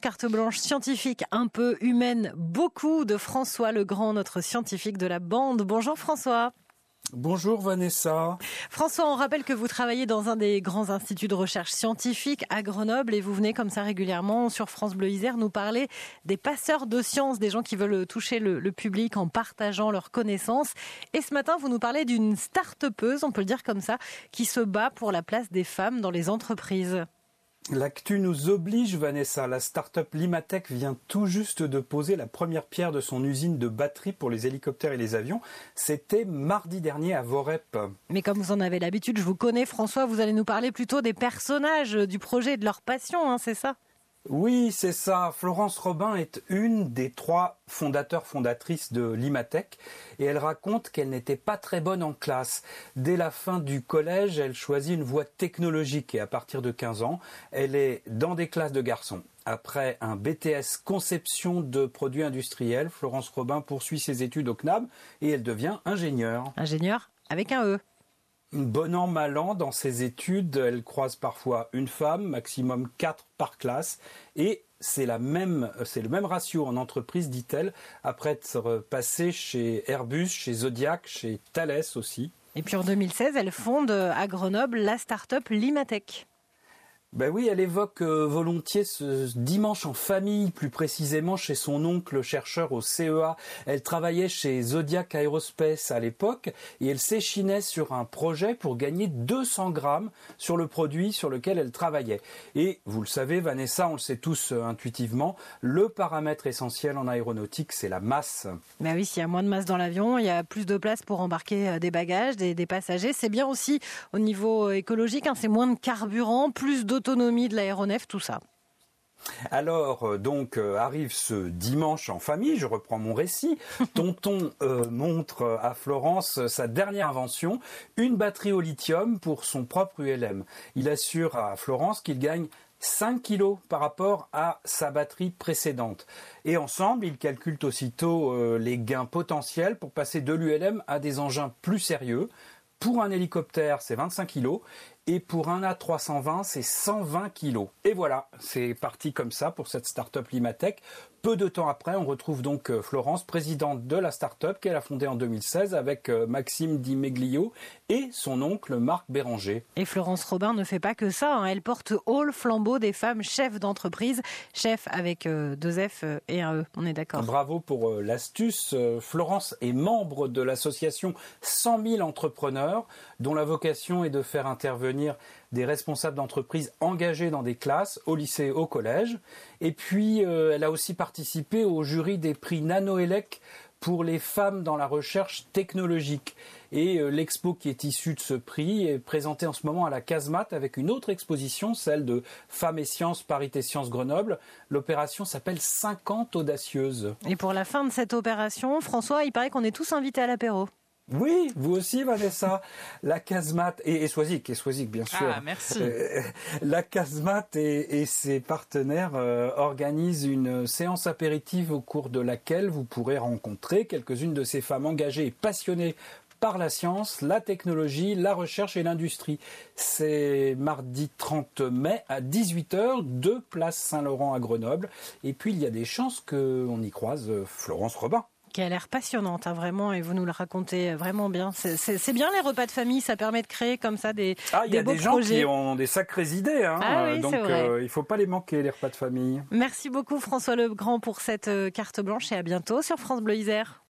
Carte blanche scientifique, un peu humaine, beaucoup de François Legrand, notre scientifique de la bande. Bonjour François. Bonjour Vanessa. François, on rappelle que vous travaillez dans un des grands instituts de recherche scientifique à Grenoble et vous venez comme ça régulièrement sur France Bleu Isère nous parler des passeurs de science, des gens qui veulent toucher le, le public en partageant leurs connaissances. Et ce matin, vous nous parlez d'une start-upeuse, on peut le dire comme ça, qui se bat pour la place des femmes dans les entreprises. L'actu nous oblige, Vanessa. La start-up Limatech vient tout juste de poser la première pierre de son usine de batterie pour les hélicoptères et les avions. C'était mardi dernier à Vorep. Mais comme vous en avez l'habitude, je vous connais, François, vous allez nous parler plutôt des personnages du projet et de leur passion, hein, c'est ça? Oui, c'est ça. Florence Robin est une des trois fondateurs fondatrices de l'Imatech et elle raconte qu'elle n'était pas très bonne en classe. Dès la fin du collège, elle choisit une voie technologique et à partir de 15 ans, elle est dans des classes de garçons. Après un BTS conception de produits industriels, Florence Robin poursuit ses études au CNAB et elle devient ingénieure. Ingénieure avec un E. Bon an, mal an, dans ses études, elle croise parfois une femme, maximum quatre par classe, et c'est la même, c'est le même ratio en entreprise, dit-elle, après être passée chez Airbus, chez Zodiac, chez Thales aussi. Et puis en 2016, elle fonde à Grenoble la start-up Limatech. Ben oui, elle évoque euh, volontiers ce dimanche en famille, plus précisément chez son oncle chercheur au CEA. Elle travaillait chez Zodiac Aerospace à l'époque et elle s'échinait sur un projet pour gagner 200 grammes sur le produit sur lequel elle travaillait. Et vous le savez, Vanessa, on le sait tous euh, intuitivement, le paramètre essentiel en aéronautique, c'est la masse. Ben oui, s'il y a moins de masse dans l'avion, il y a plus de place pour embarquer euh, des bagages, des, passagers. C'est bien aussi au niveau écologique, hein, c'est moins de carburant, plus de autonomie de l'aéronef, tout ça. Alors, euh, donc, euh, arrive ce dimanche en famille, je reprends mon récit. Tonton euh, montre à Florence sa dernière invention, une batterie au lithium pour son propre ULM. Il assure à Florence qu'il gagne 5 kilos par rapport à sa batterie précédente. Et ensemble, ils calculent aussitôt les gains potentiels pour passer de l'ULM à des engins plus sérieux. Pour un hélicoptère, c'est 25 kilos. Et pour un A320, c'est 120 kilos. Et voilà, c'est parti comme ça pour cette start-up Limatech. Peu de temps après, on retrouve donc euh, Florence, présidente de la start-up qu'elle a fondée en 2016 avec euh, Maxime Di Meglio et son oncle Marc Béranger. Et Florence Robin ne fait pas que ça. Hein. Elle porte haut le flambeau des femmes chefs d'entreprise. Chef avec euh, deux F et un E. On est d'accord. Bravo pour l'astuce. Florence est membre de l'association 100 000 entrepreneurs dont la vocation est de faire intervenir des responsables d'entreprise engagés dans des classes, au lycée, au collège. Et puis, euh, elle a aussi participé au jury des prix Nanoélec pour les femmes dans la recherche technologique. Et euh, l'expo qui est issue de ce prix est présentée en ce moment à la Casemate avec une autre exposition, celle de Femmes et Sciences, Parité Sciences Grenoble. L'opération s'appelle 50 audacieuses. Et pour la fin de cette opération, François, il paraît qu'on est tous invités à l'apéro. Oui, vous aussi, Vanessa. La casemate et, et Soisic, et Soisic, bien sûr. Ah, merci. Euh, la casemate et, et, ses partenaires euh, organisent une séance apéritive au cours de laquelle vous pourrez rencontrer quelques-unes de ces femmes engagées et passionnées par la science, la technologie, la recherche et l'industrie. C'est mardi 30 mai à 18h, de place Saint-Laurent à Grenoble. Et puis il y a des chances qu'on y croise euh, Florence Robin qui a l'air passionnante, hein, vraiment, et vous nous le racontez vraiment bien. C'est bien les repas de famille, ça permet de créer comme ça des Ah, il y a des gens qui ont des sacrées idées, hein, ah oui, donc euh, il faut pas les manquer, les repas de famille. Merci beaucoup François Legrand pour cette euh, carte blanche et à bientôt sur France Bleu Isère.